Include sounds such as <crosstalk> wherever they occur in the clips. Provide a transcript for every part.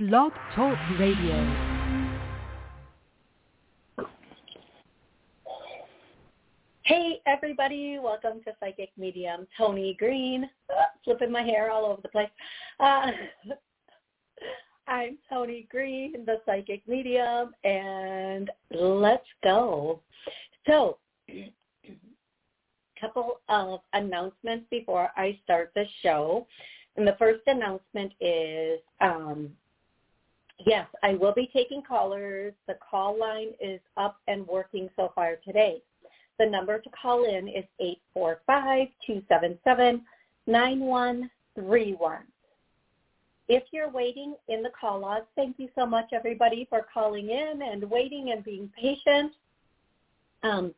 Blog Talk Radio. Hey everybody, welcome to Psychic Medium Toni Greene. flipping my hair all over the place. Uh, <laughs> I'm Toni Greene, the Psychic Medium, and let's go. So, <clears throat> couple of announcements before I start the show. And the first announcement is, um, yes, I will be taking callers. The call line is up and working so far today. The number to call in is 845-277-9131. If you're waiting in the call log, thank you so much everybody for calling in and waiting and being patient. Um,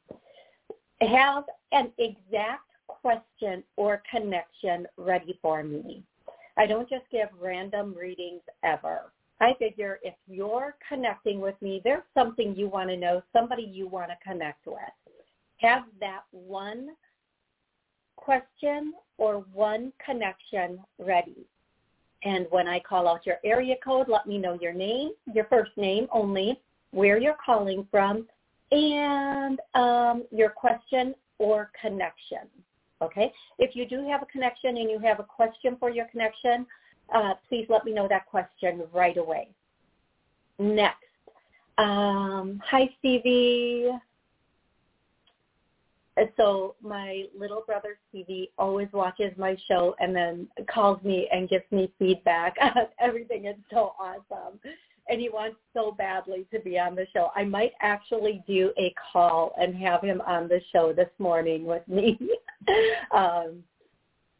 have an exact question or connection ready for me. I don't just give random readings ever. I figure if you're connecting with me, there's something you want to know, somebody you want to connect with have that one question or one connection ready. And when I call out your area code, let me know your name, your first name only, where you're calling from, and um, your question or connection. Okay? If you do have a connection and you have a question for your connection, uh, please let me know that question right away. Next. Um, hi, Stevie so my little brother Stevie always watches my show and then calls me and gives me feedback. <laughs> Everything is so awesome. And he wants so badly to be on the show. I might actually do a call and have him on the show this morning with me. <laughs> um,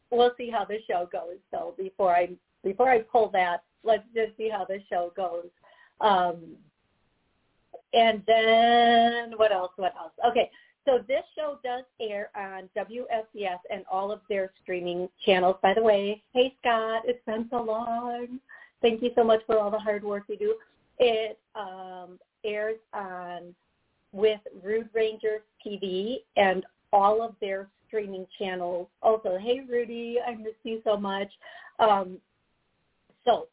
we'll see how the show goes. So before I before I pull that, let's just see how the show goes. Um, and then what else? What else? Okay, so this show does air on WSCS and all of their streaming channels. By the way, hey Scott, it's been so long. Thank you so much for all the hard work you do. It um, airs on with Rude Rangers TV and all of their streaming channels. Also, hey Rudy, I miss you so much. Um, so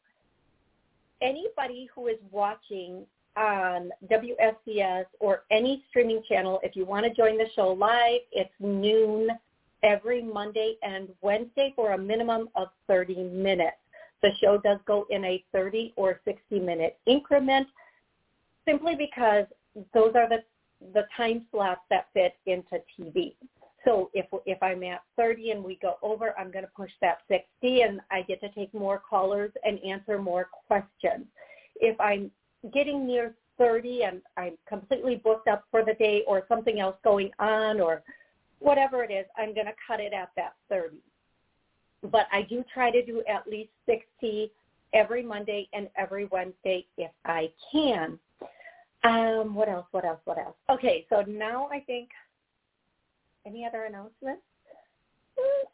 anybody who is watching on WSCS or any streaming channel. If you want to join the show live, it's noon every Monday and Wednesday for a minimum of 30 minutes. The show does go in a 30 or 60 minute increment simply because those are the, the time slots that fit into TV. So if if I'm at 30 and we go over, I'm going to push that 60 and I get to take more callers and answer more questions. If I'm getting near 30 and I'm completely booked up for the day or something else going on or whatever it is, I'm going to cut it at that 30. But I do try to do at least 60 every Monday and every Wednesday if I can. Um, what else? What else? What else? Okay, so now I think any other announcements?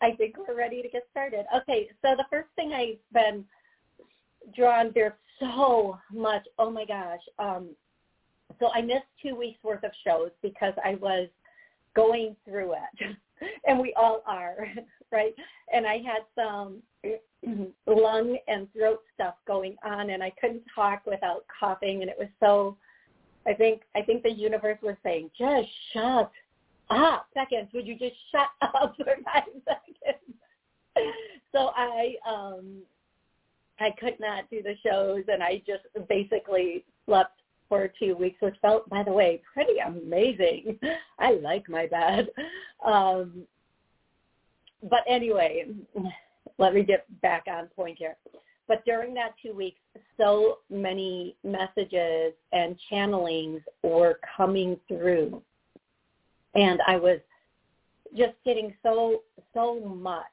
I think we're ready to get started. Okay, so the first thing I've been drawn, there's so much. Oh my gosh. Um, so I missed two weeks worth of shows because I was going through it, <laughs> and we all are, <laughs> right? And I had some <clears throat> lung and throat stuff going on, and I couldn't talk without coughing, and it was so. I think I think the universe was saying, just shut up. Seconds, would you just shut <laughs> up for five seconds? so I um I could not do the shows, and I just basically slept for two weeks, which felt, by the way, pretty amazing. <laughs> I like my bed. Um, but anyway, let me get back on point here. But during that two weeks, so many messages and channelings were coming through. And I was just getting so, so much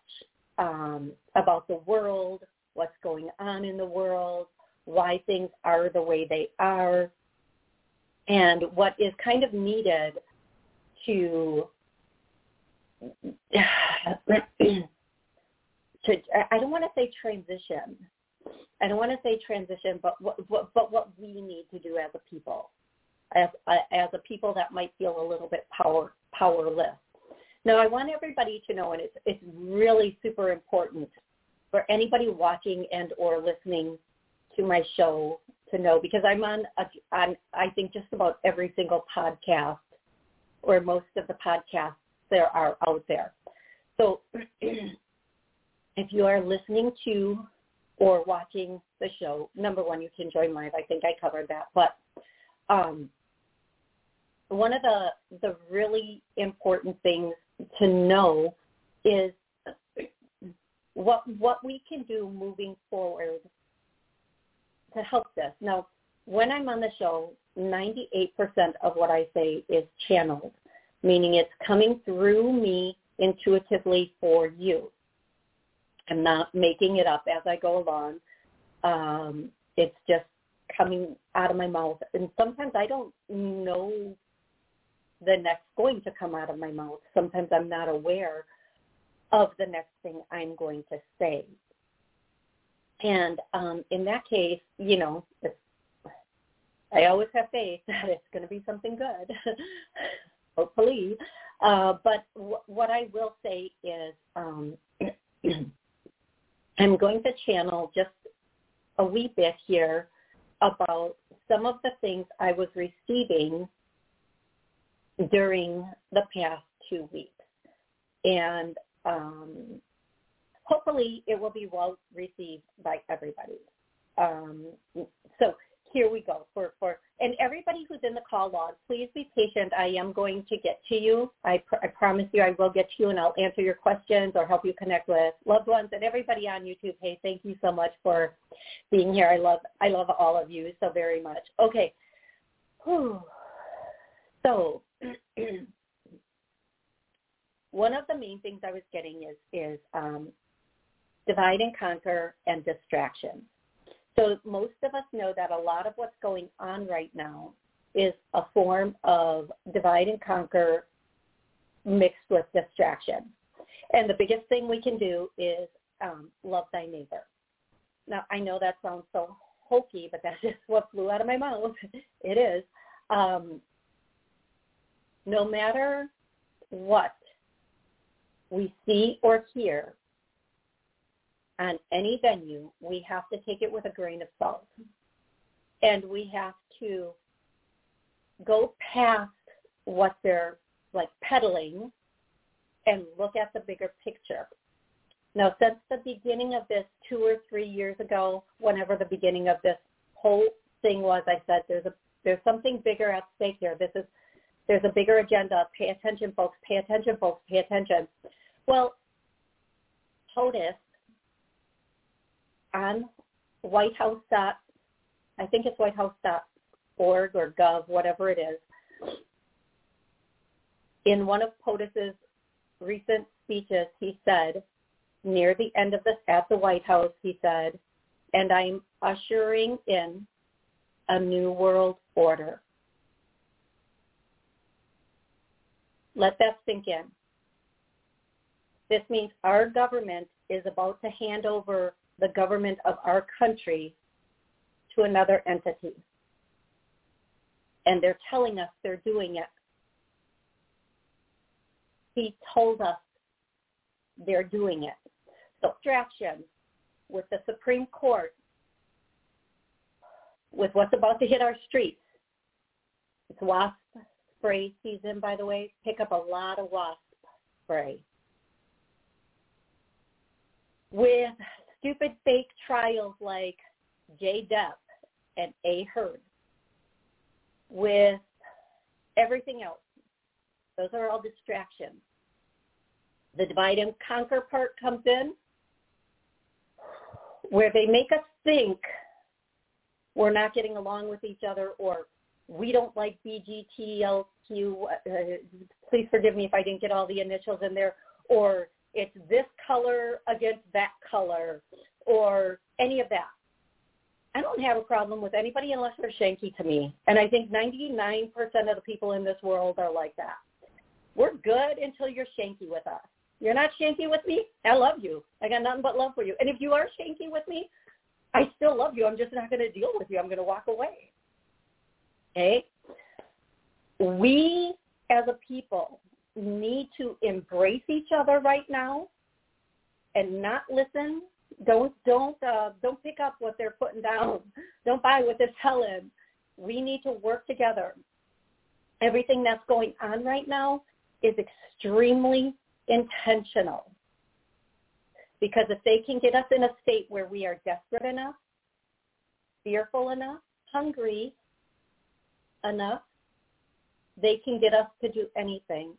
um, about the world, what's going on in the world, why things are the way they are, and what is kind of needed to to I don't want to say transition. I don't want to say transition, but what, what but what we need to do as a people, as as a people that might feel a little bit power powerless. Now, I want everybody to know, and it's it's really super important for anybody watching and or listening to my show to know because I'm on, a, on I think just about every single podcast or most of the podcasts there are out there. So <clears throat> if you are listening to or watching the show, number one, you can join live. I think I covered that. But um, one of the the really important things to know is what what we can do moving forward to help this. Now, when I'm on the show, 98% of what I say is channeled, meaning it's coming through me intuitively for you. I'm not making it up as I go along. Um, it's just coming out of my mouth. And sometimes I don't know the next going to come out of my mouth. Sometimes I'm not aware of the next thing I'm going to say. And um, in that case, you know, I always have faith <laughs> that it's going to be something good, <laughs> hopefully. Uh, but w- what I will say is um, <clears throat> I'm going to channel just a wee bit here about some of the things I was receiving during the past two weeks. And um, hopefully it will be well received by everybody. Um, so here we go for, for and everybody who's in the call log, please be patient. I am going to get to you. I, pr- I promise you I will get to you and I'll answer your questions or help you connect with loved ones and everybody on YouTube. Hey, thank you so much for being here. I love I love all of you so very much. Okay. Whew. <sighs> So <clears throat> one of the main things I was getting is is um, divide and conquer and distraction. So most of us know that a lot of what's going on right now is a form of divide and conquer mixed with distraction. And the biggest thing we can do is um, love thy neighbor. Now, I know that sounds so hokey, but that's <laughs> just what flew out of my mouth. it is. Um, no matter what we see or hear, on any venue, we have to take it with a grain of salt. And we have to go past what they're like peddling and look at the bigger picture. Now, since the beginning of this two or three years ago, whenever the beginning of this whole thing was, I said there's a there's something bigger at stake here. This is there's a bigger agenda. Pay attention, folks. Pay attention, folks. Pay attention. Well, POTUS on White House dot, I think it's White House dot org or gov, whatever it is. In one of POTUS's recent speeches, he said, near the end of this at the White House, he said, and I'm ushering in a new world order. Let that sink in. This means our government is about to hand over the government of our country to another entity. And they're telling us they're doing it. He told us they're doing it. So distraction with the Supreme Court, with what's about to hit our streets. It's wasp spray season, by the way. Pick up a lot of wasp spray. With stupid fake trials like J. Depp and A. Heard with everything else. Those are all distractions. The divide and conquer part comes in where they make us think we're not getting along with each other or we don't like BGTLQ. Uh, please forgive me if I didn't get all the initials in there. Or it's this color against that color or any of that. I don't have a problem with anybody unless they're shanky to me. And I think 99% of the people in this world are like that. We're good until you're shanky with us. You're not shanky with me? I love you. I got nothing but love for you. And if you are shanky with me, I still love you. I'm just not going to deal with you. I'm going to walk away. Okay? We as a people need to embrace each other right now and not listen Don't don't uh, don't pick up what they're putting down. <laughs> Don't buy what they're selling. We need to work together. Everything that's going on right now is extremely intentional. Because if they can get us in a state where we are desperate enough, fearful enough, hungry enough, they can get us to do anything.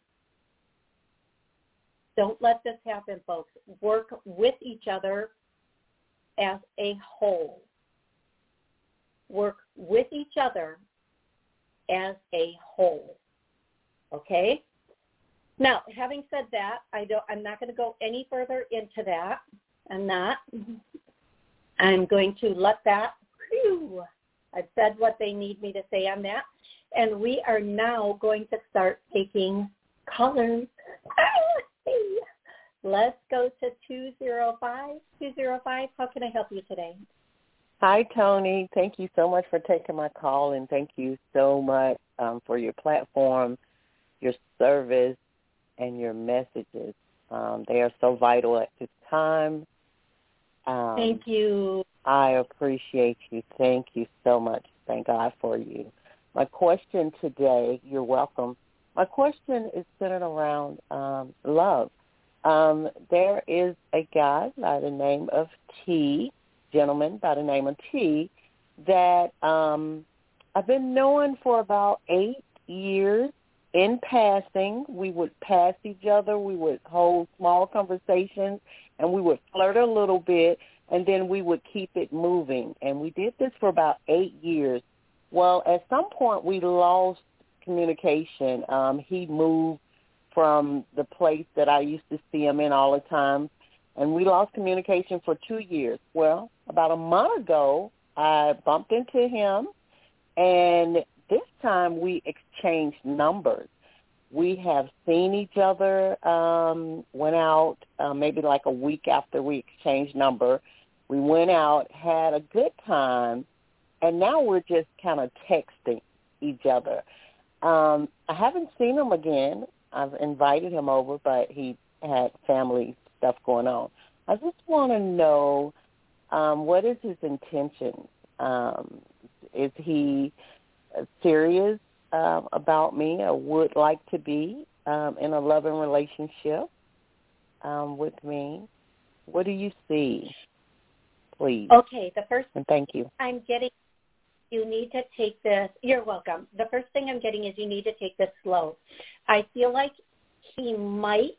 Don't let this happen, folks. Work with each other as a whole. Work with each other as a whole. Okay? Now, having said that, I don't I'm not going to go any further into that. I'm not. Mm-hmm. I'm going to let that whew, I've said what they need me to say on that. And we are now going to start taking callers. <laughs> Let's go to 205. 205, how can I help you today? Hi, Toni. Thank you so much for taking my call, and thank you so much um, for your platform, your service, and your messages. Um, they are so vital at this time. Um, thank you. I appreciate you. Thank you so much. Thank God for you. My question today, you're welcome. My question is centered around um, love. Um, there is a guy by the name of T, gentleman by the name of T, that um, I've been knowing for about eight years. In passing, we would pass each other. We would hold small conversations, and we would flirt a little bit, and then we would keep it moving. And we did this for about eight years. Well, at some point, we lost communication. Um, he moved from the place that I used to see him in all the time. And we lost communication for two years. Well, about a month ago, I bumped into him, and this time we exchanged numbers. We have seen each other, um, went out uh, maybe like a week after we exchanged number. We went out, had a good time, and now we're just kind of texting each other. Um, I haven't seen him again. I've invited him over, but he had family stuff going on. I just want to know um, what is his intention. Um, is he serious um, about me or would like to be um, in a loving relationship um, with me? What do you see, please? Okay, the first and thank you. I'm getting you need to take this. You're welcome. The first thing I'm getting is you need to take this slow. I feel like he might.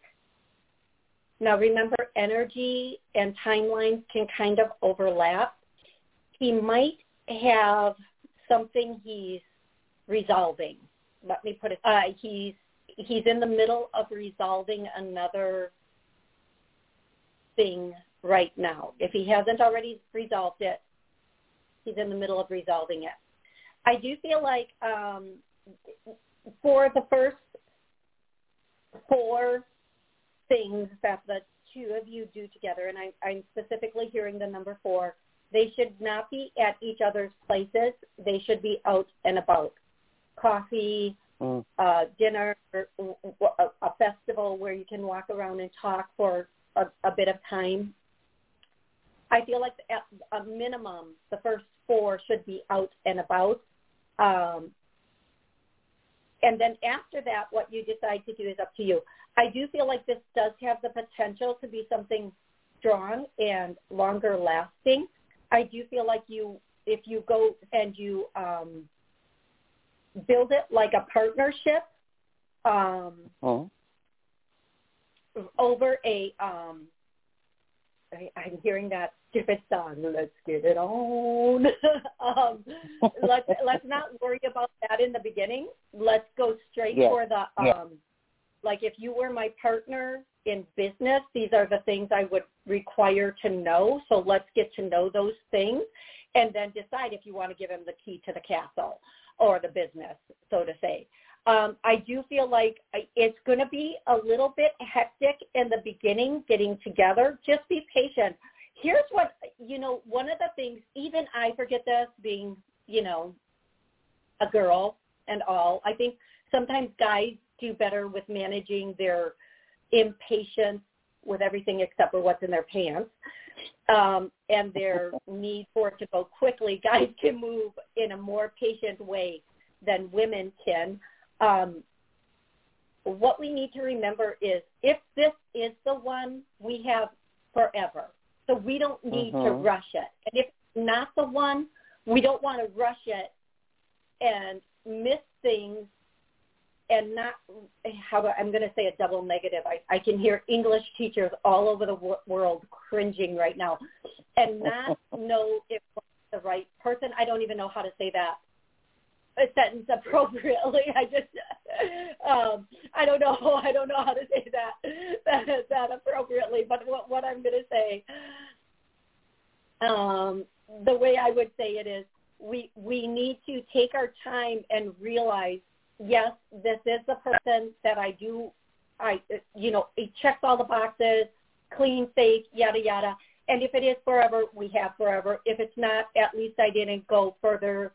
Now remember, energy and timelines can kind of overlap. He might have something he's resolving. Let me put it. Uh, he's he's in the middle of resolving another thing right now. If he hasn't already resolved it, he's in the middle of resolving it. I do feel like um, for the first four things that the two of you do together, and I, I'm specifically hearing the number four, they should not be at each other's places. They should be out and about. Coffee, mm. uh, dinner, a, a festival where you can walk around and talk for a, a bit of time. I feel like a minimum, the first four should be out and about. Um, and then after that, what you decide to do is up to you. I do feel like this does have the potential to be something strong and longer lasting. I do feel like you, if you go and you um, build it like a partnership um, oh. over a, um, I, I'm hearing that stupid song. Let's get it on. <laughs> um, let's let's <laughs> not worry about that in the beginning. Let's go straight yeah. for the um, yeah. like if you were my partner in business, these are the things I would require to know. So let's get to know those things, and then decide if you want to give him the key to the castle or the business, so to say. Um, I do feel like it's going to be a little bit hectic in the beginning getting together. Just be patient here's what you know one of the things even i forget this being you know a girl and all i think sometimes guys do better with managing their impatience with everything except for what's in their pants um, and their <laughs> need for it to go quickly. Guys can move in a more patient way than women can. Um, what we need to remember is if this is the one, we have forever. So we don't need mm-hmm. to rush it. And if not the one, we don't want to rush it and miss things and not how I'm going to say a double negative. I, I can hear English teachers all over the w- world cringing right now, and not <laughs> know if the right person. I don't even know how to say that a sentence appropriately. <laughs> I just um, I don't know. <laughs> I don't know how to say that <laughs> that, that appropriately. But what, what I'm going to say, um, the way I would say it is, we we need to take our time and realize yes, this is the person that I do, I, you know, it checks all the boxes, clean, safe, yada, yada. And if it is forever, we have forever. If it's not, at least I didn't go further,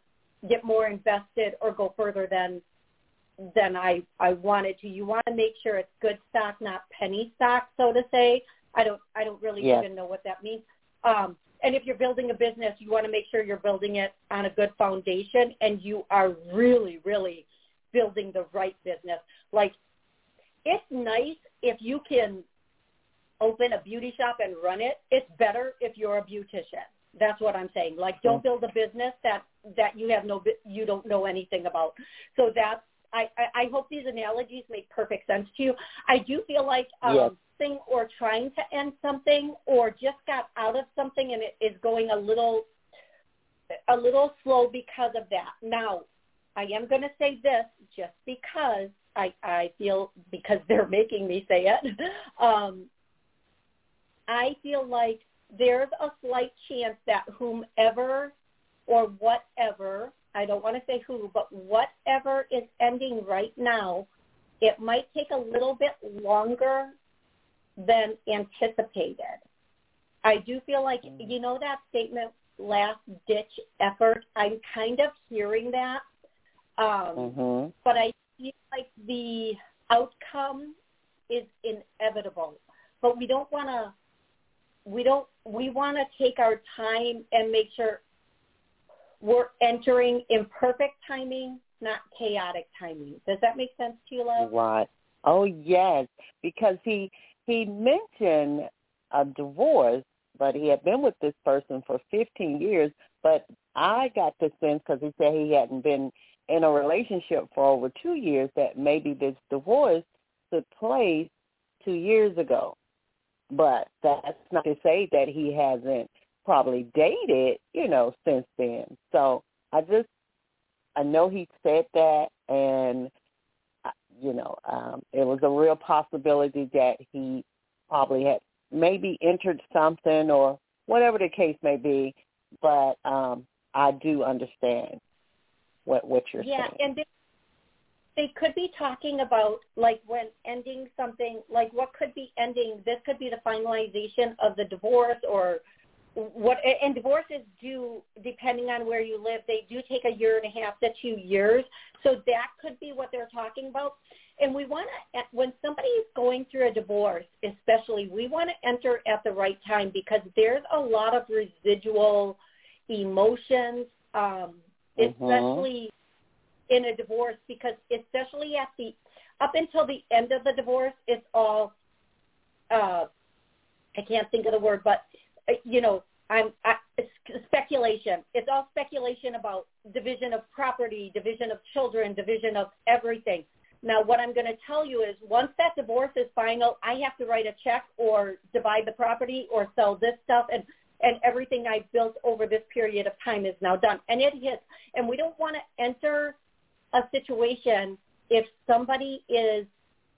get more invested or go further than than I, I wanted to. You want to make sure it's good stock, not penny stock, so to say. I don't I don't really yes. even know what that means. Um, and if you're building a business, you want to make sure you're building it on a good foundation and you are really, really building the right business. Like it's nice if you can open a beauty shop and run it. It's better if you're a beautician. That's what I'm saying. Like don't build a business that that you have no you don't know anything about. So that's I, I, I hope these analogies make perfect sense to you. I do feel like um, yes. thing or trying to end something or just got out of something and it is going a little a little slow because of that. Now, I am going to say this just because I, I feel because they're making me say it. <laughs> Um, I feel like there's a slight chance that whomever or whatever, I don't want to say who, but whatever is ending right now, it might take a little bit longer than anticipated. I do feel like, mm. you know that statement, last ditch effort? I'm kind of hearing that um, mm-hmm. But I feel like the outcome is inevitable. But we don't want to. We don't. We want to take our time and make sure we're entering in perfect timing, not chaotic timing. Does that make sense to you, love? Right. Oh yes, because he he mentioned a divorce, but he had been with this person for 15 years. But I got the sense because he said he hadn't been in a relationship for over two years that maybe this divorce took place two years ago. But that's not to say that he hasn't probably dated, you know, since then. So I just, I know he said that and, uh, you know, um, it was a real possibility that he probably had maybe entered something or whatever the case may be. But um, I do understand what what you're yeah, saying. Yeah, and they, they could be talking about like when ending something, like what could be ending. This could be the finalization of the divorce or what and divorces do depending on where you live they do take a year and a half to two years so that could be what they're talking about and we want to when somebody is going through a divorce especially we want to enter at the right time because there's a lot of residual emotions um Mm-hmm. especially. In a divorce, because especially at the up until the end of the divorce, it's all uh, I can't think of the word, but uh, you know, I'm I, speculation. It's all speculation about division of property, division of children, division of everything. Now, what I'm going to tell you is once that divorce is final, I have to write a check or divide the property or sell this stuff. And and everything I built over this period of time is now done. And it hits. And we don't want to enter a situation if somebody is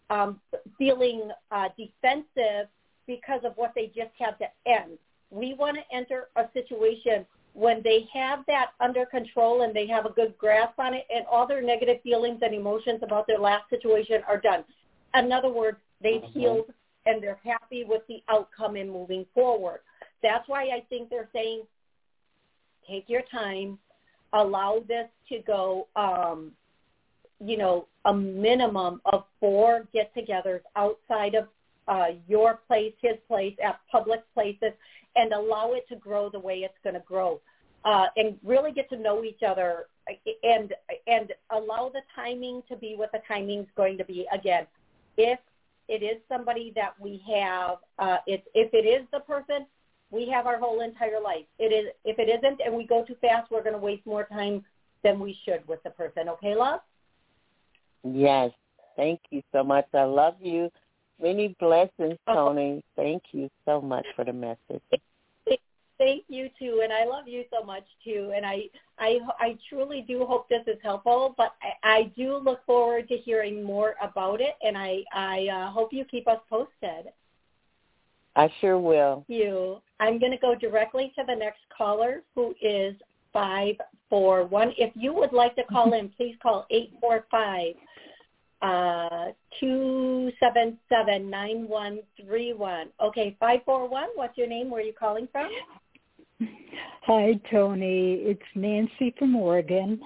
um, feeling uh, defensive because of what they just had to end. We want to enter a situation when they have that under control and they have a good grasp on it and all their negative feelings and emotions about their last situation are done. In other words, they've mm-hmm. healed and they're happy with the outcome and moving forward. That's why I think they're saying take your time, allow this to go, um, you know, a minimum of four get-togethers outside of uh, your place, his place, at public places, and allow it to grow the way it's going to grow, uh, and really get to know each other, and and allow the timing to be what the timing's going to be. Again, if it is somebody that we have, uh, if if it is the person, we have our whole entire life. It is if it isn't, and we go too fast, we're going to waste more time than we should with the person. Okay, love. Yes. Thank you so much. I love you. Many blessings, Oh. Toni. Thank you so much for the message. Thank you too, and I love you so much too. And I, I, I truly do hope this is helpful. But I, I do look forward to hearing more about it, and I, I uh, hope you keep us posted. I sure will. Thank you. I'm going to go directly to the next caller, who is five four one. If you would like to call in, please call eight four five uh two seven seven nine one three one. Okay, five four one. What's your name? Where are you calling from? Hi, Toni. It's Nancy from Oregon,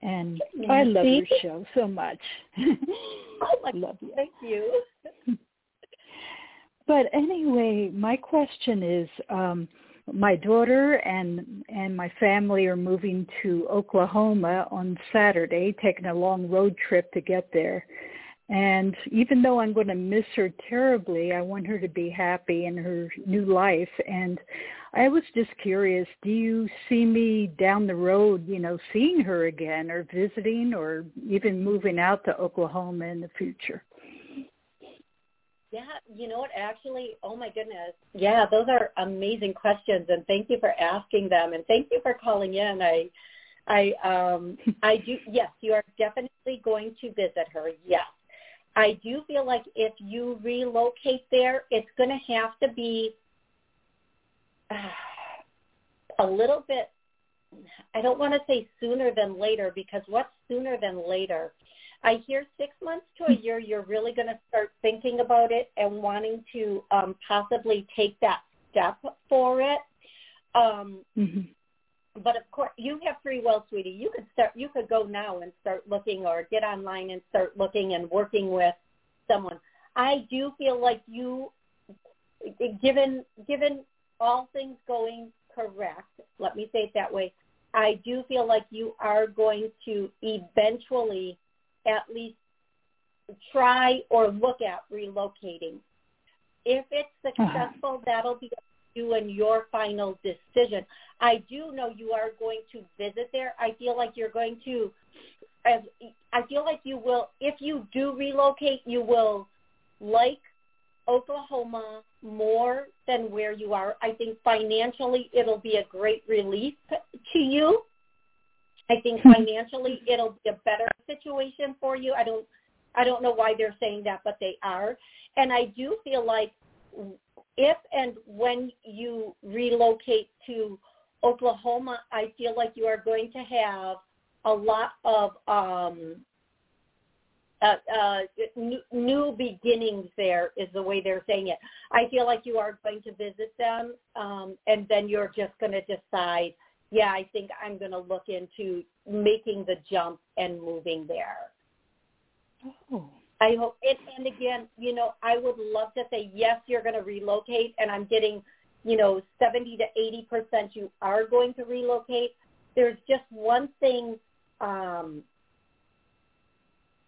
and I love your show so much. <laughs> Oh my love you. Thank you. <laughs> But anyway, my question is, um, my daughter and and my family are moving to Oklahoma on Saturday, taking a long road trip to get there. And even though I'm going to miss her terribly, I want her to be happy in her new life. And I was just curious, do you see me down the road, you know, seeing her again or visiting or even moving out to Oklahoma in the future? Yeah, you know what? Actually, oh my goodness. Yeah, those are amazing questions, and thank you for asking them, and thank you for calling in. I, I, um, <laughs> I do. Yes, you are definitely going to visit her. Yes, I do feel like if you relocate there, it's going to have to be uh, <sighs> a little bit. I don't want to say sooner than later because what's sooner than later? I hear six months to a year, you're really going to start thinking about it and wanting to um, possibly take that step for it. Um, hmm but of course, you have free will, sweetie. You could start. You could go now and start looking, or get online and start looking and working with someone. I do feel like you, given given all things going correct, let me say it that way. I do feel like you are going to eventually at least try or look at relocating. If it's successful, uh-huh. that'll be you and your final decision. I do know you are going to visit there. I feel like you're going to, as I feel like you will, if you do relocate, you will like Oklahoma more than where you are. I think financially it'll be a great relief to you. I think financially it'll be a better situation for you. I don't I don't know why they're saying that, but they are. And I do feel like if and when you relocate to Oklahoma, I feel like you are going to have a lot of um uh, uh, new, new beginnings there is the way they're saying it. I feel like you are going to visit them, um, and then you're just going to decide, yeah, I think I'm going to look into making the jump and moving there. Oh. I hope, and, and again, you know, I would love to say, yes, you're going to relocate, and I'm getting, you know, 70 to 80 percent you are going to relocate. There's just one thing, um,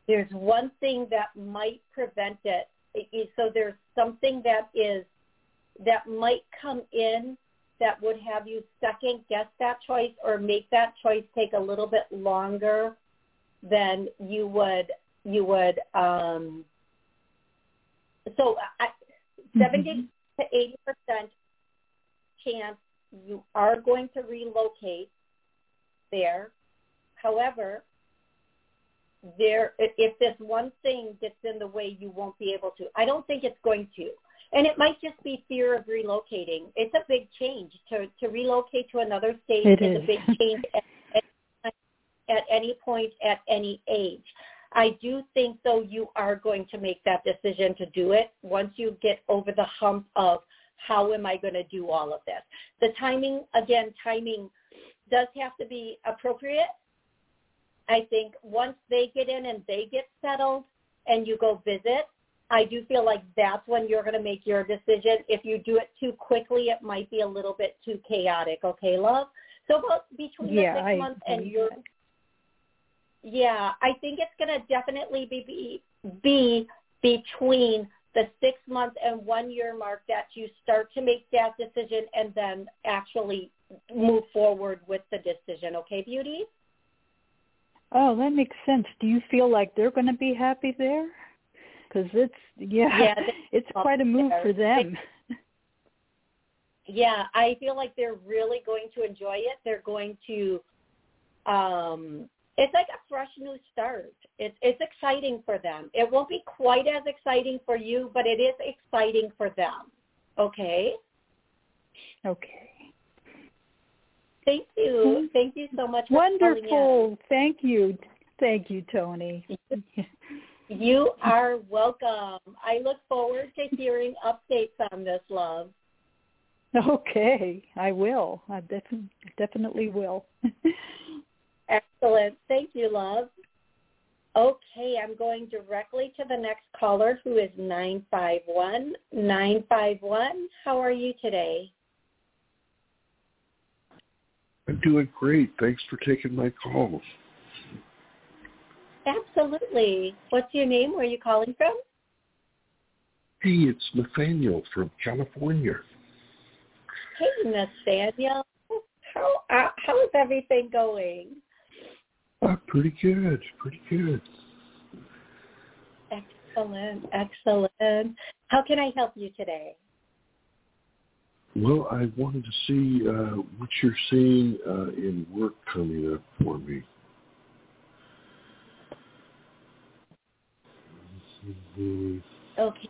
there's one thing that might prevent it- So there's something that is, that might come in that would have you second guess that choice or make that choice take a little bit longer than you would you would um so I, 70 Mhm. to 80 percent chance you are going to relocate there. However there if this one thing gets in the way you won't be able to. I don't think it's going to and it might just be fear of relocating it's a big change to to relocate to another state It is is. a big change at, at, at any point at any age I do think though you are going to make that decision to do it once you get over the hump of how am I going to do all of this. The timing, again, timing does have to be appropriate. I think once they get in and they get settled and you go visit, I do feel like that's when you're going to make your decision. If you do it too quickly, it might be a little bit too chaotic. Okay, love. So about between yeah, the six I months and your yeah, I think it's going to definitely be, be be between the six month and one year mark that you start to make that decision and then actually move forward with the decision. Okay, beauty. Oh, that makes sense. Do you feel like they're going to be happy there? Because it's yeah, yeah <laughs> it's quite a move there. for them. <laughs> Yeah, I feel like they're really going to enjoy it. They're going to um it's like a fresh new start. It's it's exciting for them. It won't be quite as exciting for you, but it is exciting for them. Okay? Okay. Thank you. Thank you so much. Wonderful. Thank you. Thank you, Toni. <laughs> You are welcome. I look forward to hearing updates on this, love. <laughs> Okay, I will. I def- definitely will. <laughs> Excellent. Thank you, love. Okay, I'm going directly to the next caller who is 951. 951, how are you today? I'm doing great. Thanks for taking my call. Absolutely. What's your name? Where are you calling from? Hey, it's Nathaniel from California. Hey, Nathaniel. How uh, how is everything going? Uh, pretty good. Pretty good. Excellent. Excellent. How can I help you today? Well, I wanted to see uh, what you're seeing uh, in work coming up for me. Okay.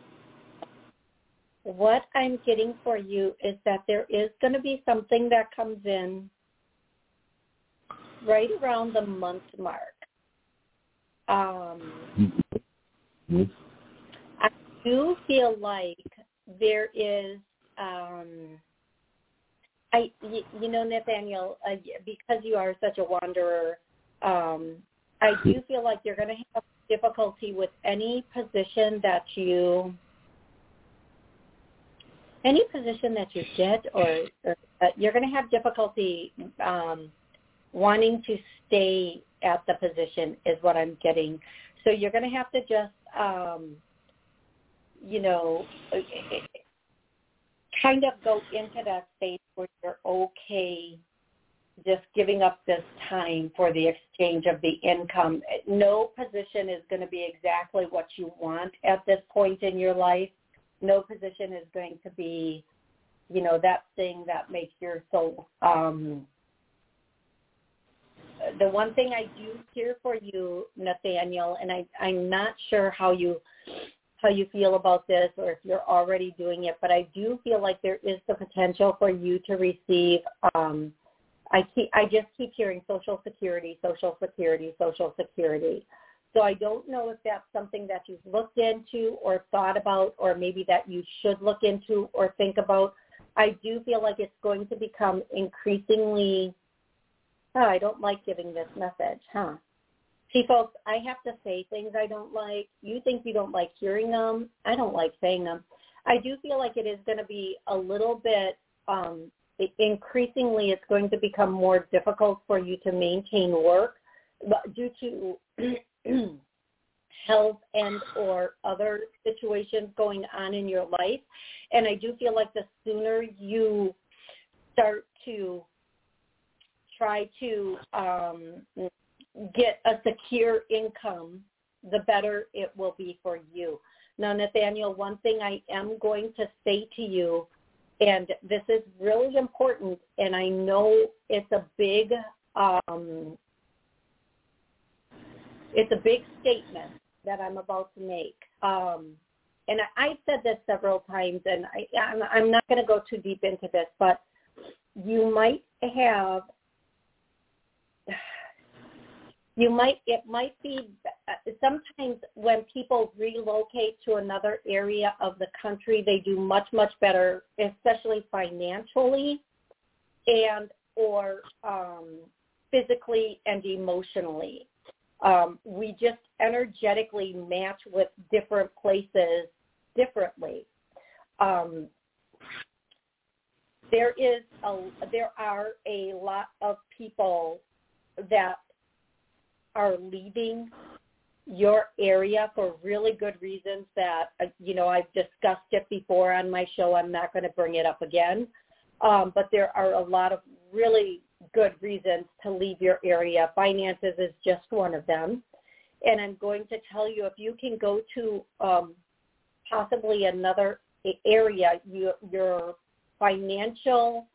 What I'm getting for you is that there is going to be something that comes in right around the month mark. Um, mm-hmm. I do feel like there is, um, I, you, you know, Nathaniel, uh, because you are such a wanderer, um, I do feel like you're going to have difficulty with any position that you any position that you get or, or uh, you're going to have difficulty um, wanting to stay at the position is what I'm getting. So you're going to have to just, um, you know, kind of go into that space where you're okay just giving up this time for the exchange of the income. No position is going to be exactly what you want at this point in your life. No position is going to be, you know, that thing that makes your soul. Um, the one thing I do hear for you, Nathaniel, and I, I'm not sure how you how you feel about this or if you're already doing it, but I do feel like there is the potential for you to receive um, I keep I just keep hearing social security, social security, social security. So I don't know if that's something that you've looked into or thought about or maybe that you should look into or think about. I do feel like it's going to become increasingly oh, I don't like giving this message, huh? See, folks, I have to say things I don't like. You think you don't like hearing them. I don't like saying them. I do feel like it is going to be a little bit um, increasingly it's going to become more difficult for you to maintain work due to <clears throat> health and or other situations going on in your life. And I do feel like the sooner you start to try to um, get a secure income, the better it will be for you. Now, Nathaniel, one thing I am going to say to you and this is really important and i know it's a big um, it's a big statement that i'm about to make. Um, and I, i've said this several times and I, I'm, not going to go too deep into this but you might have <sighs> you might it might be sometimes when people relocate to another area of the country they do much much better especially financially and or um physically and emotionally Um, we just energetically match with different places differently. Um, there is a there are a lot of people that are leaving your area for really good reasons that uh, you know I've discussed it before on my show. I'm not going to bring it up again, um, but there are a lot of really good reasons to leave your area. Finances is just one of them, and I'm going to tell you if you can go to um, possibly another area, you, your financial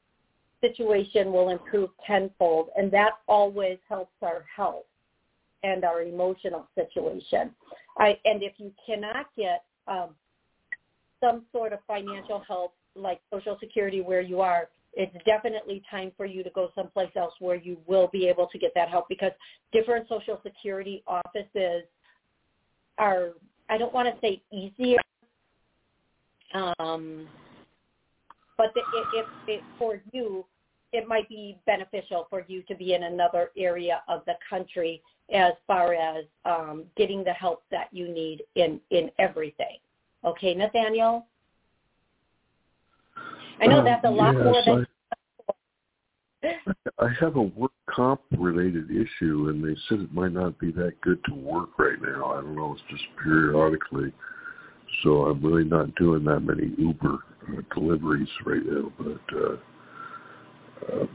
situation will improve tenfold, and that always helps our health and our emotional situation. I, and if you cannot get um, some sort of financial help like Social Security where you are, it's definitely time for you to go someplace else where you will be able to get that help because different Social Security offices are, I don't want to say easier, um, but the, if, if for you, it might be beneficial for you to be in another area of the country as far as um, getting the help that you need in in everything. Okay, Nathaniel. I know that's a lot yes, more than. I, I have a work comp related issue, and they said it might not be that good to work right now. I don't know. It's just periodically. So I'm really not doing that many Uber uh, deliveries right now. But uh, uh,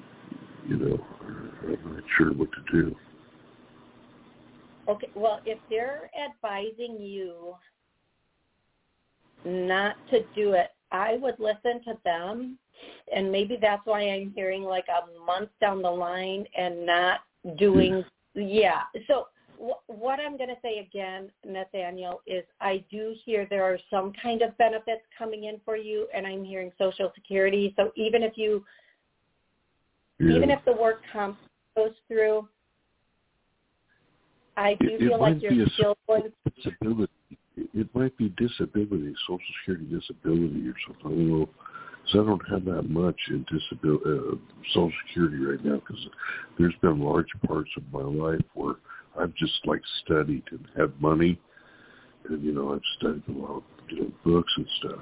you know, I'm not sure what to do. Okay, well, if they're advising you not to do it, I would listen to them. And maybe that's why I'm hearing like a month down the line and not doing, hmm. yeah. So wh- what I'm going to say again, Nathaniel, is I do hear there are some kind of benefits coming in for you, and I'm hearing Social Security. So even if you, Yeah. even if the work comp goes through, I do It- it feel like might you're be a still going. disability. It might be disability, Social Security disability or something. I don't know. So I don't have that much in disability, uh, Social Security right now because there's been large parts of my life where I've just like studied and had money, and you know I've studied a lot of you know, books and stuff.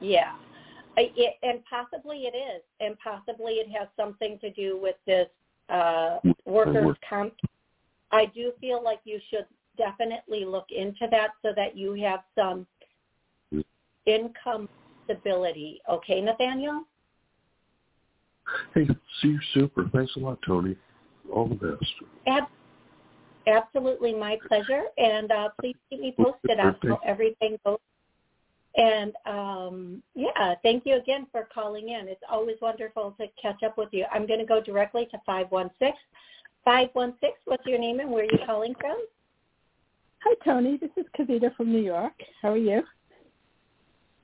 Yeah. I, it, and possibly it is, and possibly it has something to do with this uh, workers' work. comp. I do feel like you should definitely look into that so that you have some income stability. Okay, Nathaniel? Hey, see you super. Thanks a lot, Toni. All the best. Ab- absolutely my pleasure. And uh, please keep me posted on how everything goes. And um, yeah, thank you again for calling in. It's always wonderful to catch up with you. I'm going to go directly to 516. 516, what's your name and where are you calling from? Hi, Toni. This is Kavita from New York. How are you?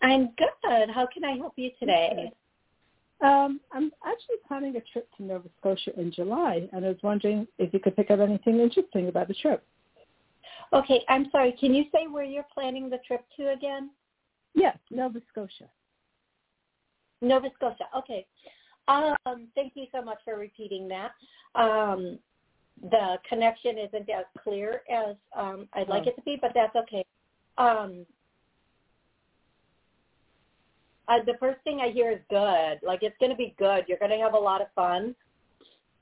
I'm good. How can I help you today? Um, I'm actually planning a trip to Nova Scotia in July, and I was wondering if you could pick up anything interesting about the trip. Okay, I'm sorry. Can you say where you're planning the trip to again? Yes, Nova Scotia. Nova Scotia. Okay. Um, thank you so much for repeating that. Um, the connection isn't as clear as um, I'd like Oh. it to be, but that's okay. Um, uh, the first thing I hear is good. Like it's going to be good. You're going to have a lot of fun.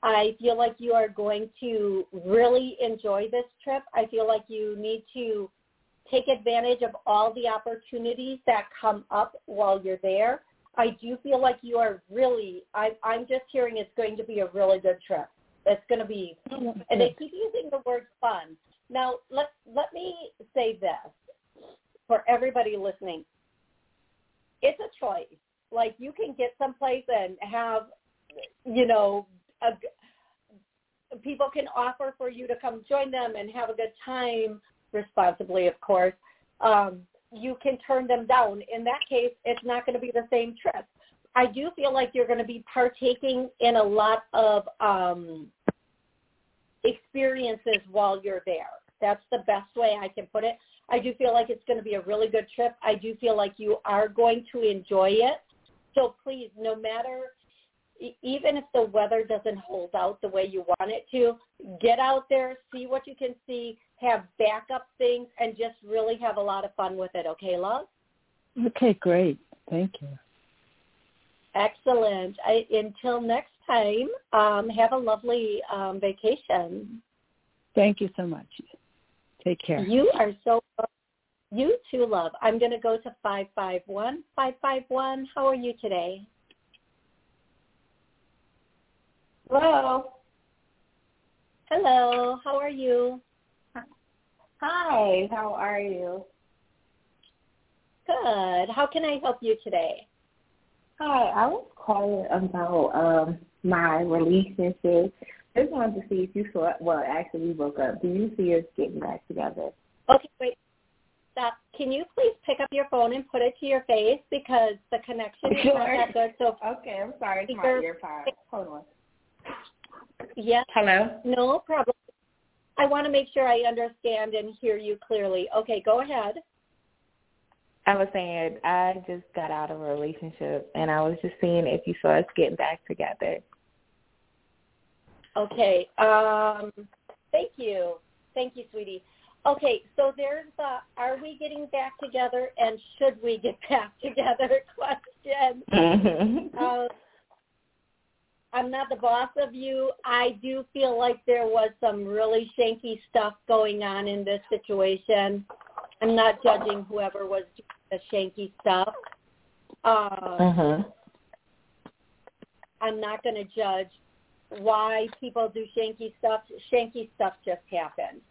I feel like you are going to really enjoy this trip. I feel like you need to take advantage of all the opportunities that come up while you're there. I do feel like you are really, I, I'm just hearing it's going to be a really good trip. It's going to be, and they keep using the word fun. Now, let, let me say this for everybody listening. It's a choice. Like you can get someplace and have, you know, a, people can offer for you to come join them and have a good time responsibly, of course. Um, you can turn them down. In that case, it's not going to be the same trip. I do feel like you're going to be partaking in a lot of um, experiences while you're there. That's the best way I can put it. I do feel like it's going to be a really good trip. I do feel like you are going to enjoy it. So please, no matter even if the weather doesn't hold out the way you want it to, get out there, see what you can see, have backup things, and just really have a lot of fun with it. Okay, love? Okay, great. Thank you. Excellent. I, until next time, um, have a lovely um, vacation. Thank you so much. Take care. You are so you too, love. I'm going to go to 551. 551, how are you today? Hello. Hello, how are you? Hi, how are you? Good. How can I help you today? Hi, I was calling about um my relationship. Just wanted to see if you saw well, actually we broke up. Do you see us getting back together? Okay, wait. Stop. Can you please pick up your phone and put it to your face because the connection is not that good. So <laughs> Okay, I'm sorry, it's my Speaker- earpods. Hold on. yes, Hello? no problem. I want to make sure I understand and hear you clearly. Okay, go ahead. I was saying I just got out of a relationship and I was just seeing if you saw us getting back together. Okay. Um, thank you. Thank you, sweetie. Okay, so there's the are we getting back together and should we get <laughs> back together <laughs> question. Mm-hmm. Uh, I'm not the boss of you. I do feel like there was some really shanky stuff going on in this situation. I'm not judging whoever was doing the shanky stuff. Uh, mhm. I'm not going to judge why people do shanky stuff. Shanky stuff just happens.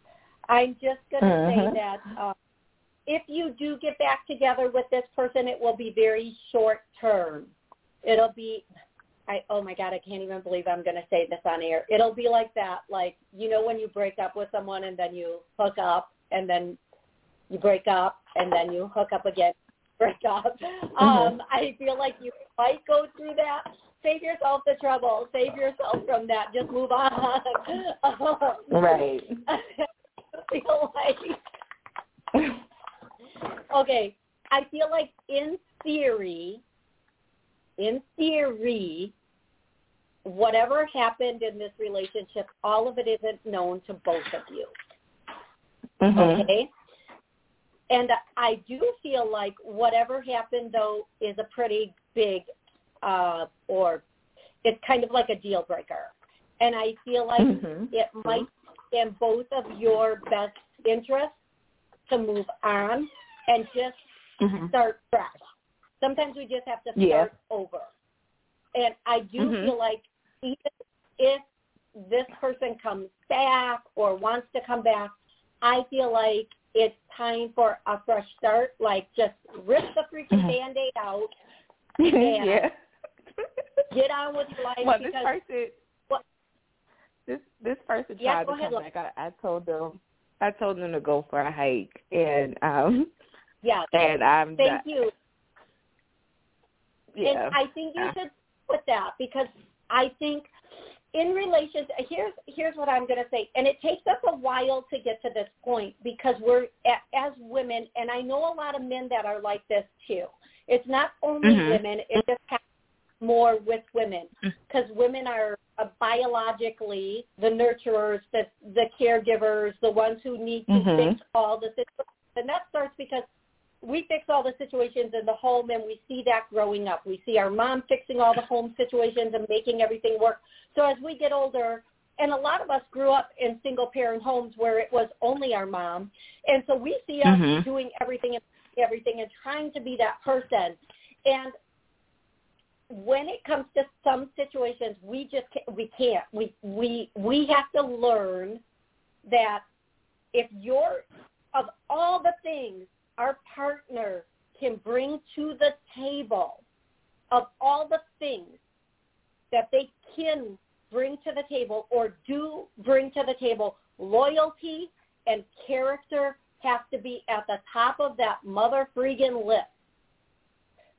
I'm just going to Mhm. say that uh, if you do get back together with this person, it will be very short term. It'll be, I oh my god, I can't even believe I'm going to say this on air. It'll be like that, like you know when you break up with someone and then you hook up and then you break up and then you hook up again, <laughs> break up. Um, I feel like you might go through that. Save yourself the trouble. Save yourself from that. Just move on. <laughs> Right. <laughs> I feel like <laughs> okay. I feel like in theory, in theory, whatever happened in this relationship, all of it isn't known to both of you. Mhm. Okay. And I do feel like whatever happened though is a pretty big uh or it's kind of like a deal breaker. And I feel like Mhm. it might be in both of your best interests to move on and just Mhm. start fresh. Sometimes we just have to start Yeah. over. And I do Mhm. feel like even if this person comes back or wants to come back, I feel like it's time for a fresh start. Like just rip the freaking Mhm. band-aid out, <laughs> yeah. Get on with your life Well, this person, What? this this person Yeah, tried to ahead, come Lo- back. I, I told them, I told them to go for a hike, and um, yeah, and I'm thank not- you. Yeah. And I think you should put that because I think in relations, here's here's what I'm going to say, and it takes us a while to get to this point because we're a- as women, and I know a lot of men that are like this too. It's not only Mhm. women; it just happens more with women Mm. because women are uh, biologically the nurturers, the the caregivers, the ones who need to Mhm. fix all the situations, and that starts because we fix all the situations in the home and we see that growing up. We see our mom fixing all the home situations and making everything work. So as we get older, and a lot of us grew up in single parent homes where it was only our mom. And so we see us Mhm. doing everything and everything and trying to be that person. And when it comes to some situations, we just ca- we can't. We we we have to learn that if you're of all the things our partner can bring to the table, of all the things that they can bring to the table or do bring to the table, loyalty and character have to be at the top of that mother freaking list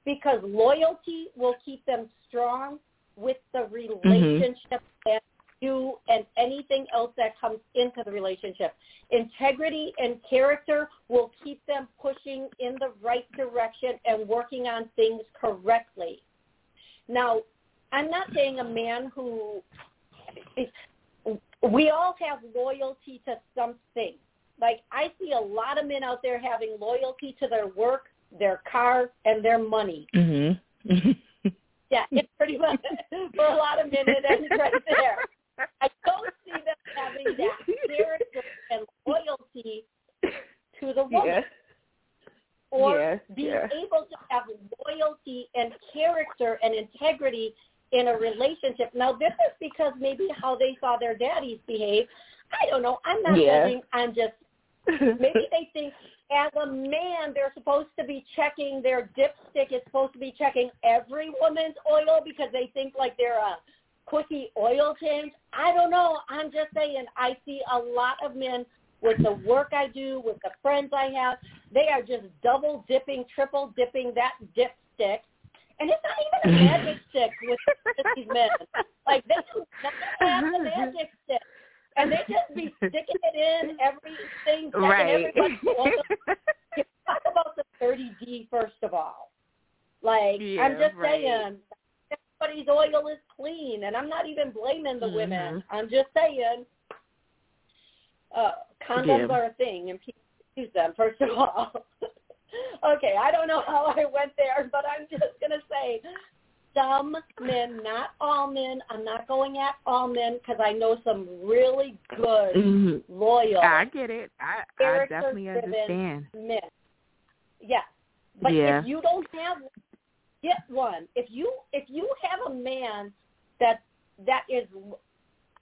because loyalty will keep them strong with the mm-hmm. relationship that you and anything else that comes into the relationship. Integrity and character will keep them pushing in the right direction and working on things correctly. Now, I'm not saying a man who we all have loyalty to something. Like I see a lot of men out there having loyalty to their work, their car, and their money. Mhm. <laughs> Yeah, it's pretty much for a lot of men it ends right there. I don't see them having that character and loyalty to the woman. Yes. Or Yes, being yes. able to have loyalty and character and integrity in a relationship. Now this is because maybe how they saw their daddies behave. I don't know. I'm not Yeah. judging. I'm just maybe they think as a man they're supposed to be checking their dipstick is supposed to be checking every woman's oil because they think like they're a quickie oil change. I don't know. I'm just saying I see a lot of men with the work I do, with the friends I have, they are just double dipping, triple dipping that dipstick. And it's not even a <laughs> magic stick with these men. Like they do not have the <laughs> magic stick. And they just be <laughs> sticking it in everything, right. oil. <laughs> Talk about the 30D first of all. Like Yeah, I'm just right. saying, everybody's oil is clean, and I'm not even blaming the women. Mhm. I'm just saying, uh, condoms Yeah. are a thing, and people use them first of all. <laughs> okay, I don't know how I went there, but I'm just gonna say. Some men, not all men. I'm not going at all men because I know some really good, Mhm. loyal, I get it. I I definitely understand. men. Yes, but Yeah. if you don't have, get one. If you if you have a man that that is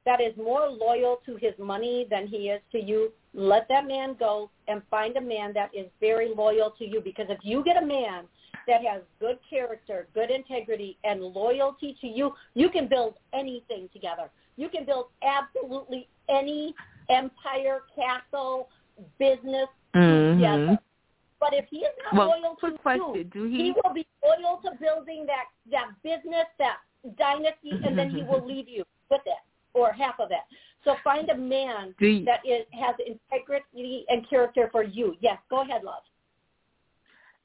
that is more loyal to his money than he is to you, let that man go and find a man that is very loyal to you. Because if you get a man that has good character, good integrity, and loyalty to you, you can build anything together. You can build absolutely any empire, castle, business Mhm. together. But if he is not Well, loyal to question: you, he he? will be loyal to building that that business, that dynasty, and then he will <laughs> leave you with it or half of it. So find a man you, that is has integrity and character for you. Yes, go ahead, love.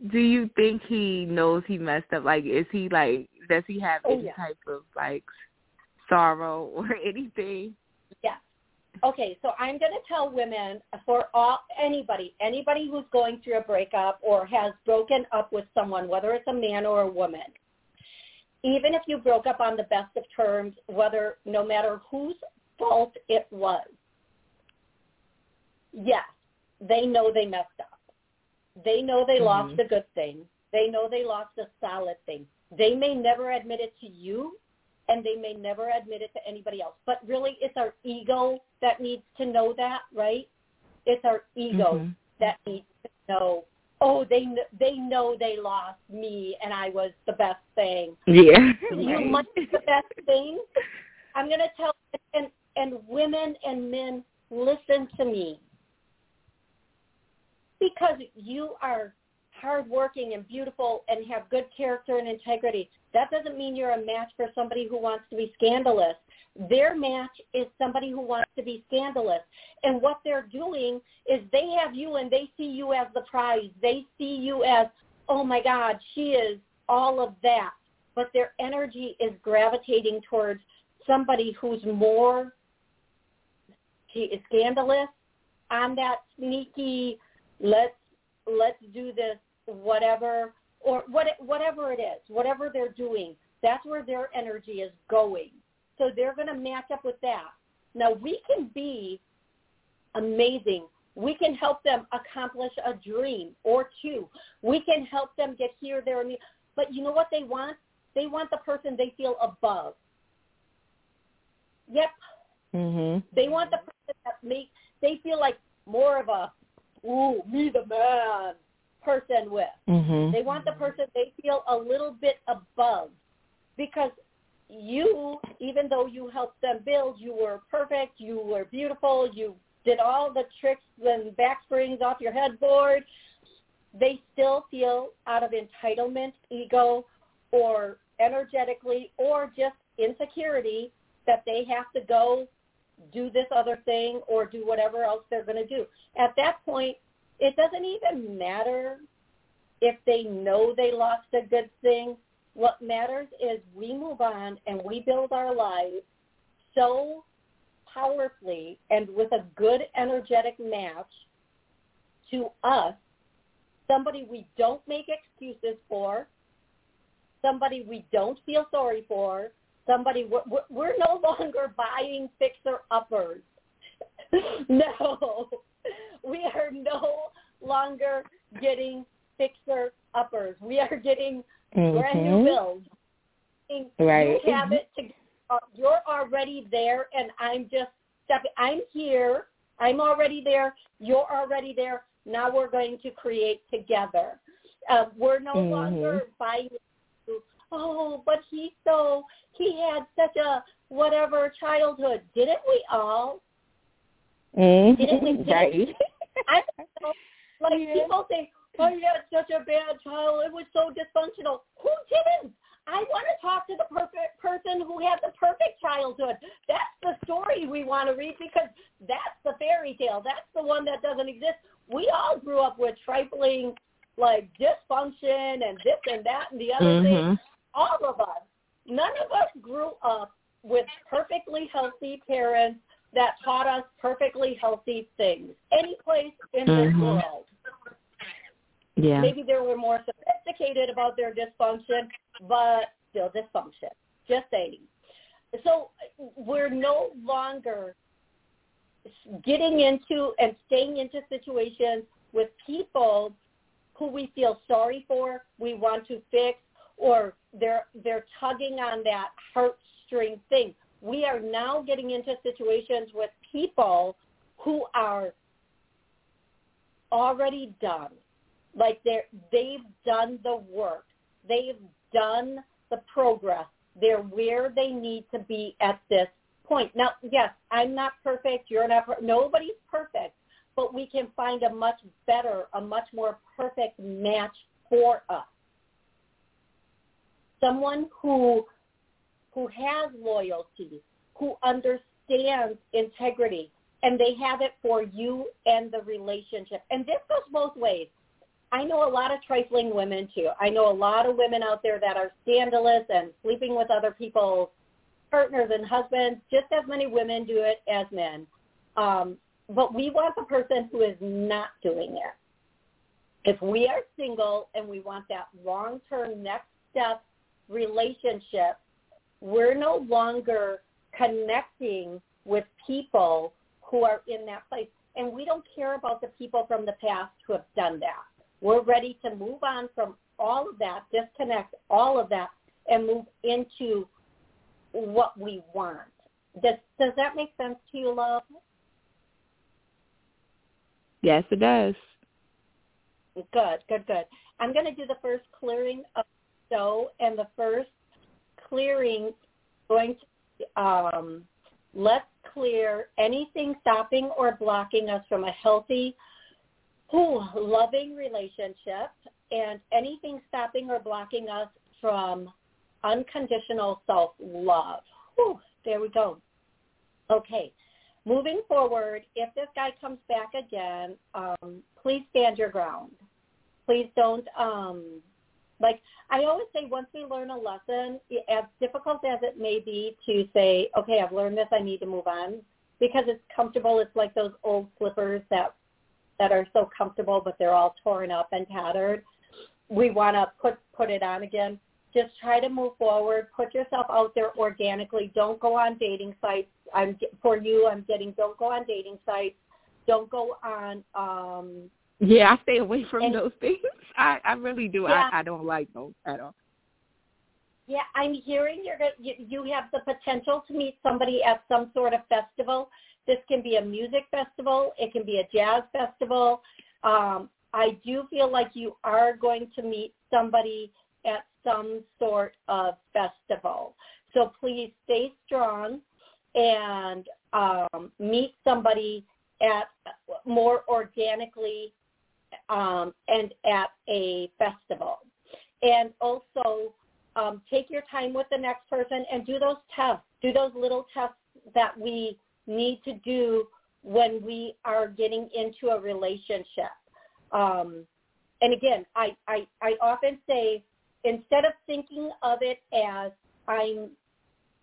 Do you think he knows he messed up? Like, is he like? Does he have Oh, any yeah. type of like sorrow <laughs> or anything? Yes. Okay, so I'm going to tell women for all anybody, anybody who's going through a breakup or has broken up with someone, whether it's a man or a woman, even if you broke up on the best of terms, whether no matter whose fault it was, yes, they know they messed up. They know they lost Mhm. a good thing. They know they lost a solid thing. They may never admit it to you, and they may never admit it to anybody else. But really, it's our ego that needs to know that, right? It's our ego Mhm. that needs to know. Oh, they kn- they know they lost me, and I was the best thing. Yeah. You might be the best thing. I'm going to tell and and women and men listen to me because you are hardworking and beautiful and have good character and integrity. That doesn't mean you're a match for somebody who wants to be scandalous. Their match is somebody who wants to be scandalous. And what they're doing is they have you and they see you as the prize. They see you as, oh my God, she is all of that. But their energy is gravitating towards somebody who's more scandalous on that sneaky, let's let's do this whatever or what whatever it is whatever they're doing that's where their energy is going. So they're going to match up with that. Now we can be amazing. We can help them accomplish a dream or two. We can help them get here there and but you know what they want? They want the person they feel above. Yep. Mhm. they want the person that makes they feel like more of a ooh me the man person with. Mhm. They want the person they feel a little bit above because you, even though you helped them build, you were perfect, you were beautiful, you did all the tricks and back springs off your headboard. They still feel out of entitlement, ego, or energetically, or just insecurity that they have to go do this other thing or do whatever else they're going to do. At that point, it doesn't even matter if they know they lost a good thing. What matters is we move on and we build our lives so powerfully and with a good energetic match to us, somebody we don't make excuses for, somebody we don't feel sorry for, somebody we're, we're no <laughs> longer buying fixer-uppers. <laughs> no, we are no longer getting fixer-uppers. We are getting mm-hmm. brand new builds. Right. You have it to, uh, you're already there, and I'm just stepping. I'm here. I'm already there. You're already there. Now we're going to create together. Uh, we're no mm-hmm. longer buying. Oh, but he's so he had such a whatever childhood. Didn't we all? Mm-hmm. Didn't we? <laughs> Didn't, right. I know, like yeah. people say, oh, you had such a bad child. It was so dysfunctional. Who didn't? I want to talk to the perfect person who had the perfect childhood. That's the story we want to read because that's the fairy tale. That's the one that doesn't exist. We all grew up with trifling like dysfunction and this and that and the other mm-hmm. thing. All of us. None of us grew up with perfectly healthy parents that taught us perfectly healthy things. Any place in mm-hmm. this world. Yeah. Maybe they were more sophisticated about their dysfunction, but still dysfunction. Just saying. So we're no longer getting into and staying into situations with people who we feel sorry for, we want to fix, or they're they're tugging on that heartstring thing. We are now getting into situations with people who are already done. Like they're they've done the work. They've done the progress. They're where they need to be at this point. Now, yes, I'm not perfect. You're not. Per- nobody's perfect, but we can find a much better, a much more perfect match for us. Someone who who has loyalty, who understands integrity, and they have it for you and the relationship. And this goes both ways. I know a lot of trifling women too. I know a lot of women out there that are scandalous and sleeping with other people's partners and husbands. Just as many women do it as men. Um, but we want the person who is not doing it. If we are single and we want that long-term next step relationship, we're no longer connecting with people who are in that place. And we don't care about the people from the past who have done that. We're ready to move on from all of that, disconnect all of that, and move into what we want. Does does that make sense to you, love? Yes, it does. Good, good, good. I'm going to do the first clearing of show, and the first clearing going to um, let's clear anything stopping or blocking us from a healthy Ooh, loving relationship and anything stopping or blocking us from unconditional self-love. There we go. Okay. Moving forward, if this guy comes back again, um, please stand your ground. Please don't, um, like I always say, once we learn a lesson, as difficult as it may be to say, okay, I've learned this, I need to move on, because it's comfortable. It's like those old slippers that that are so comfortable, but they're all torn up and tattered. We want to put put it on again. Just try to move forward. Put yourself out there organically. Don't go on dating sites. I'm for you. I'm getting. Don't go on dating sites. Don't go on. um Yeah, I stay away from and, those things. <laughs> I I really do. Yeah. I I don't like those at all. Yeah, I'm hearing you're you, you have the potential to meet somebody at some sort of festival this can be a music festival. It can be a jazz festival. Um, I do feel like you are going to meet somebody at some sort of festival. So please stay strong and um, meet somebody at more organically um, and at a festival. And also um, take your time with the next person and do those tests. Do those little tests that we need to do when we are getting into a relationship. Um, and again, I, I, I often say instead of thinking of it as I'm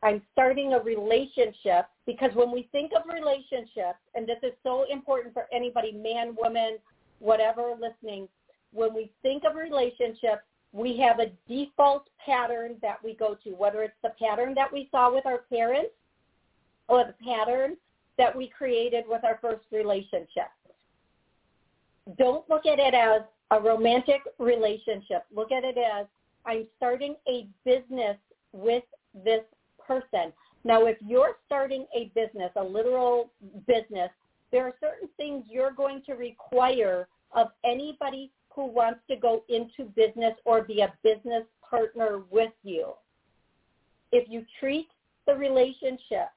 I'm starting a relationship because when we think of relationships, and this is so important for anybody, man, woman, whatever listening, when we think of relationships, we have a default pattern that we go to, whether it's the pattern that we saw with our parents or the pattern that we created with our first relationship. Don't look at it as a romantic relationship. Look at it as I'm starting a business with this person. Now, if you're starting a business, a literal business, there are certain things you're going to require of anybody who wants to go into business or be a business partner with you. If you treat the relationship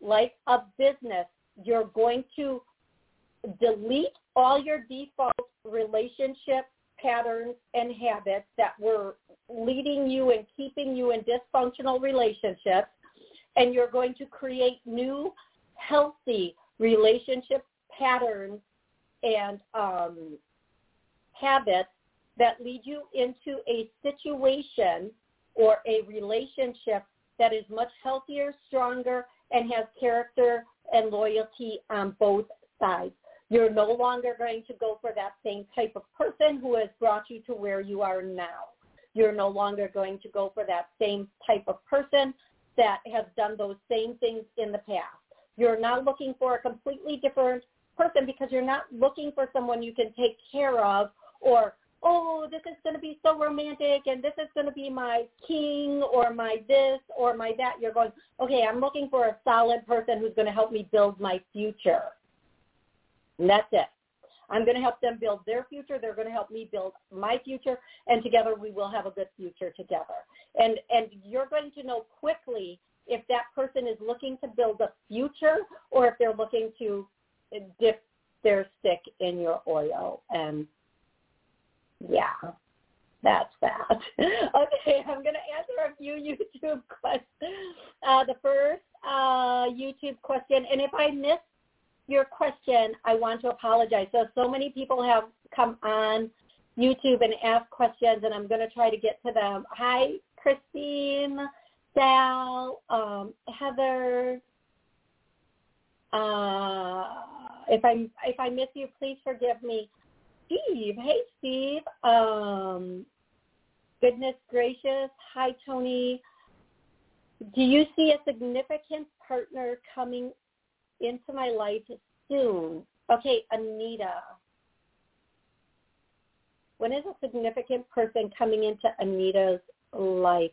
like a business, you're going to delete all your default relationship patterns and habits that were leading you and keeping you in dysfunctional relationships and you're going to create new healthy relationship patterns and um, habits that lead you into a situation or a relationship that is much healthier, stronger, and has character and loyalty on both sides. You're no longer going to go for that same type of person who has brought you to where you are now. You're no longer going to go for that same type of person that has done those same things in the past. You're not looking for a completely different person because you're not looking for someone you can take care of or oh, this is going to be so romantic and this is going to be my king or my this or my that. You're going, okay, I'm looking for a solid person who's going to help me build my future. And that's it. I'm going to help them build their future. They're going to help me build my future, and together we will have a good future together. And and you're going to know quickly if that person is looking to build a future or if they're looking to dip their stick in your oil. And yeah, that's that. <laughs> okay, I'm going to answer a few <laughs> YouTube questions. Uh, the first uh, YouTube question, and if I miss your question, I want to apologize. So, so many people have come on YouTube and asked questions, and I'm going to try to get to them. Hi, Christine, Sal, um, Heather. Uh, if I if I miss you, please forgive me. Steve, hey Steve. Um, goodness gracious, hi Toni. Do you see a significant partner coming into my life soon. Okay, Anita. When is a significant person coming into Anita's life?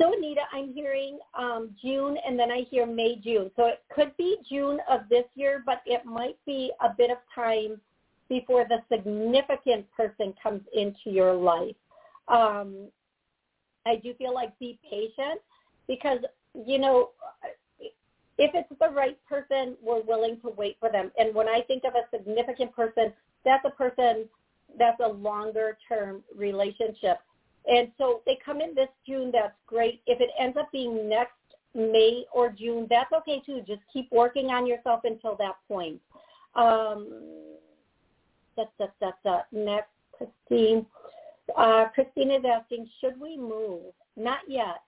So Anita, I'm hearing um, June and then I hear May, June. So it could be June of this year, but it might be a bit of time before the significant person comes into your life. Um, I do feel like be patient because, you know, if it's the right person, we're willing to wait for them. And when I think of a significant person, that's a person that's a longer term relationship. And so they come in this June, that's great. If it ends up being next May or June, that's okay too. Just keep working on yourself until that point. Um, da, da, da. Next, Christine. Uh, Christine is asking, should we move? Not yet.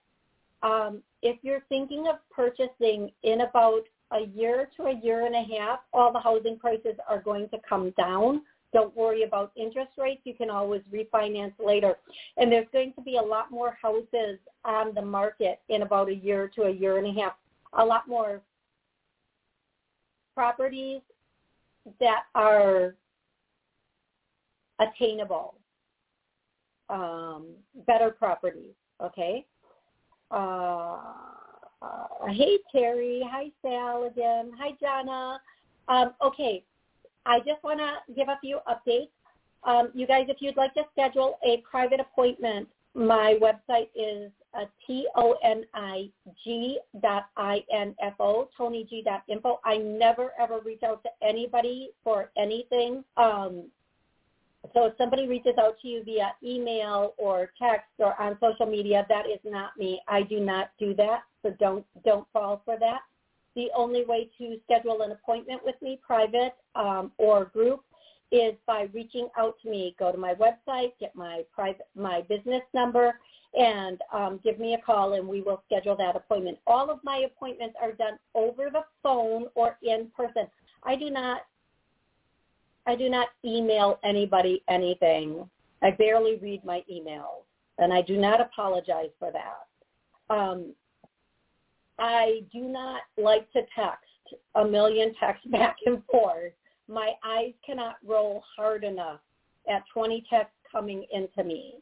Um, if you're thinking of purchasing in about a year to a year and a half, all the housing prices are going to come down. Don't worry about interest rates. You can always refinance later. And there's going to be a lot more houses on the market in about a year to a year and a half. A lot more properties that are attainable, um, better properties, okay? Uh, uh, hey, Terry. Hi, Sal again. Hi, Jana. Um, okay, I just want to give a few updates. Um, you guys, if you'd like to schedule a private appointment, my website is uh, T-O-N-I-G dot I-N-F-O, G dot info. I never, ever reach out to anybody for anything. Um, so if somebody reaches out to you via email or text or on social media, that is not me. I do not do that, so don't don't fall for that. The only way to schedule an appointment with me, private um, or group, is by reaching out to me. Go to my website, get my private my business number, and um, give me a call, and we will schedule that appointment. All of my appointments are done over the phone or in person. I do not I do not email anybody anything. I barely read my emails, and I do not apologize for that. Um, I do not like to text a million texts <laughs> back and forth. My eyes cannot roll hard enough at 20 texts coming into me.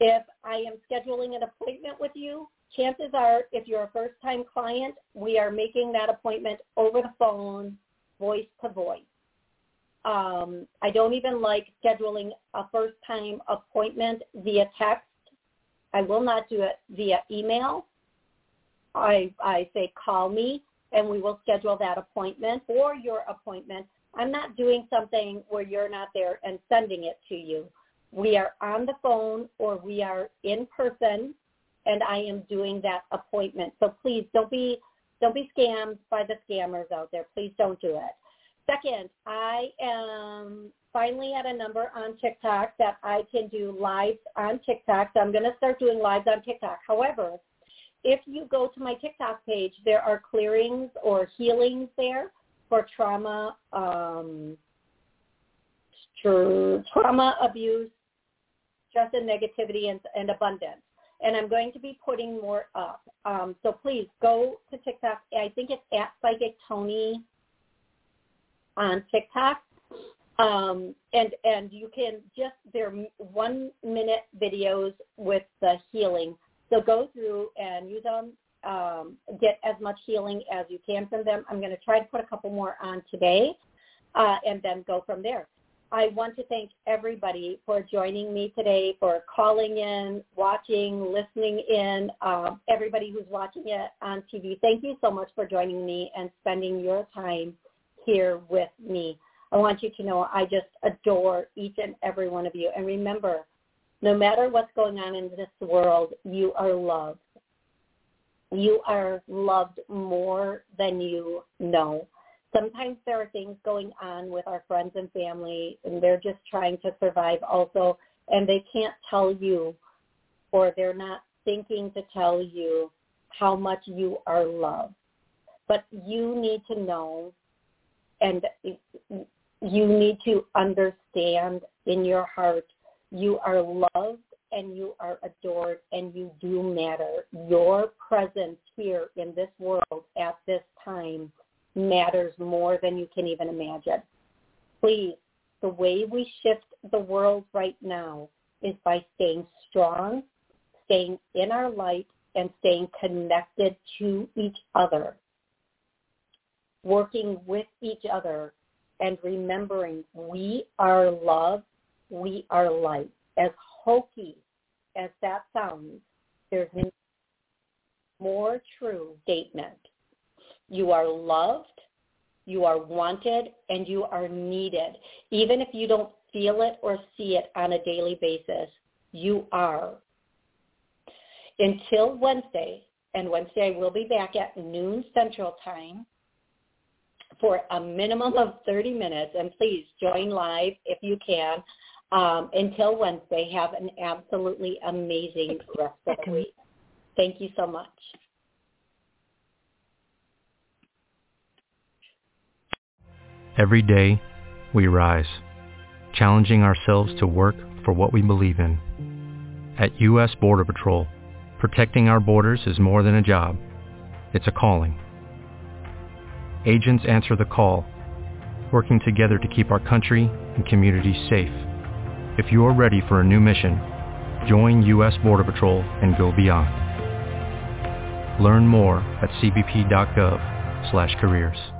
If I am scheduling an appointment with you, chances are if you're a first-time client, we are making that appointment over the phone, voice to voice. Um, I don't even like scheduling a first-time appointment via text. I will not do it via email. I, I say call me and we will schedule that appointment or your appointment. I'm not doing something where you're not there and sending it to you. We are on the phone or we are in person and I am doing that appointment. So please don't be don't be scammed by the scammers out there. Please don't do it. Second, I am finally at a number on TikTok that I can do lives on TikTok. So I'm going to start doing lives on TikTok. However, if you go to my TikTok page, there are clearings or healings there for trauma, um, trauma, abuse, stress and negativity, and, and abundance. And I'm going to be putting more up. Um, so please go to TikTok. I think it's at Psychic Toni on TikTok. Um, and and you can just they're one minute videos with the healing so go through and use them, um, get as much healing as you can from them. I'm going to try to put a couple more on today uh, and then go from there. I want to thank everybody for joining me today, for calling in, watching, listening in, um, everybody who's watching it on TV. Thank you so much for joining me and spending your time here with me. I want you to know I just adore each and every one of you. And remember, no matter what's going on in this world, you are loved. You are loved more than you know. Sometimes there are things going on with our friends and family, and they're just trying to survive also, and they can't tell you, or they're not thinking to tell you how much you are loved. But you need to know, and you need to understand in your heart you are loved and you are adored and you do matter. Your presence here in this world at this time matters more than you can even imagine. Please, the way we shift the world right now is by staying strong, staying in our light, and staying connected to each other, working with each other, and remembering we are loved we are light. As hokey as that sounds, there's no more true statement. You are loved, you are wanted, and you are needed. Even if you don't feel it or see it on a daily basis, you are. Until Wednesday, and Wednesday I will be back at noon Central Time for a minimum of 30 minutes. And please join live if you can um, until Wednesday, have an absolutely amazing rest of the week. Thank you so much. Every day, we rise, challenging ourselves to work for what we believe in. At U.S. Border Patrol, protecting our borders is more than a job. It's a calling. Agents answer the call, working together to keep our country and communities safe. If you are ready for a new mission, join U.S. Border Patrol and go beyond. Learn more at cbp.gov/careers.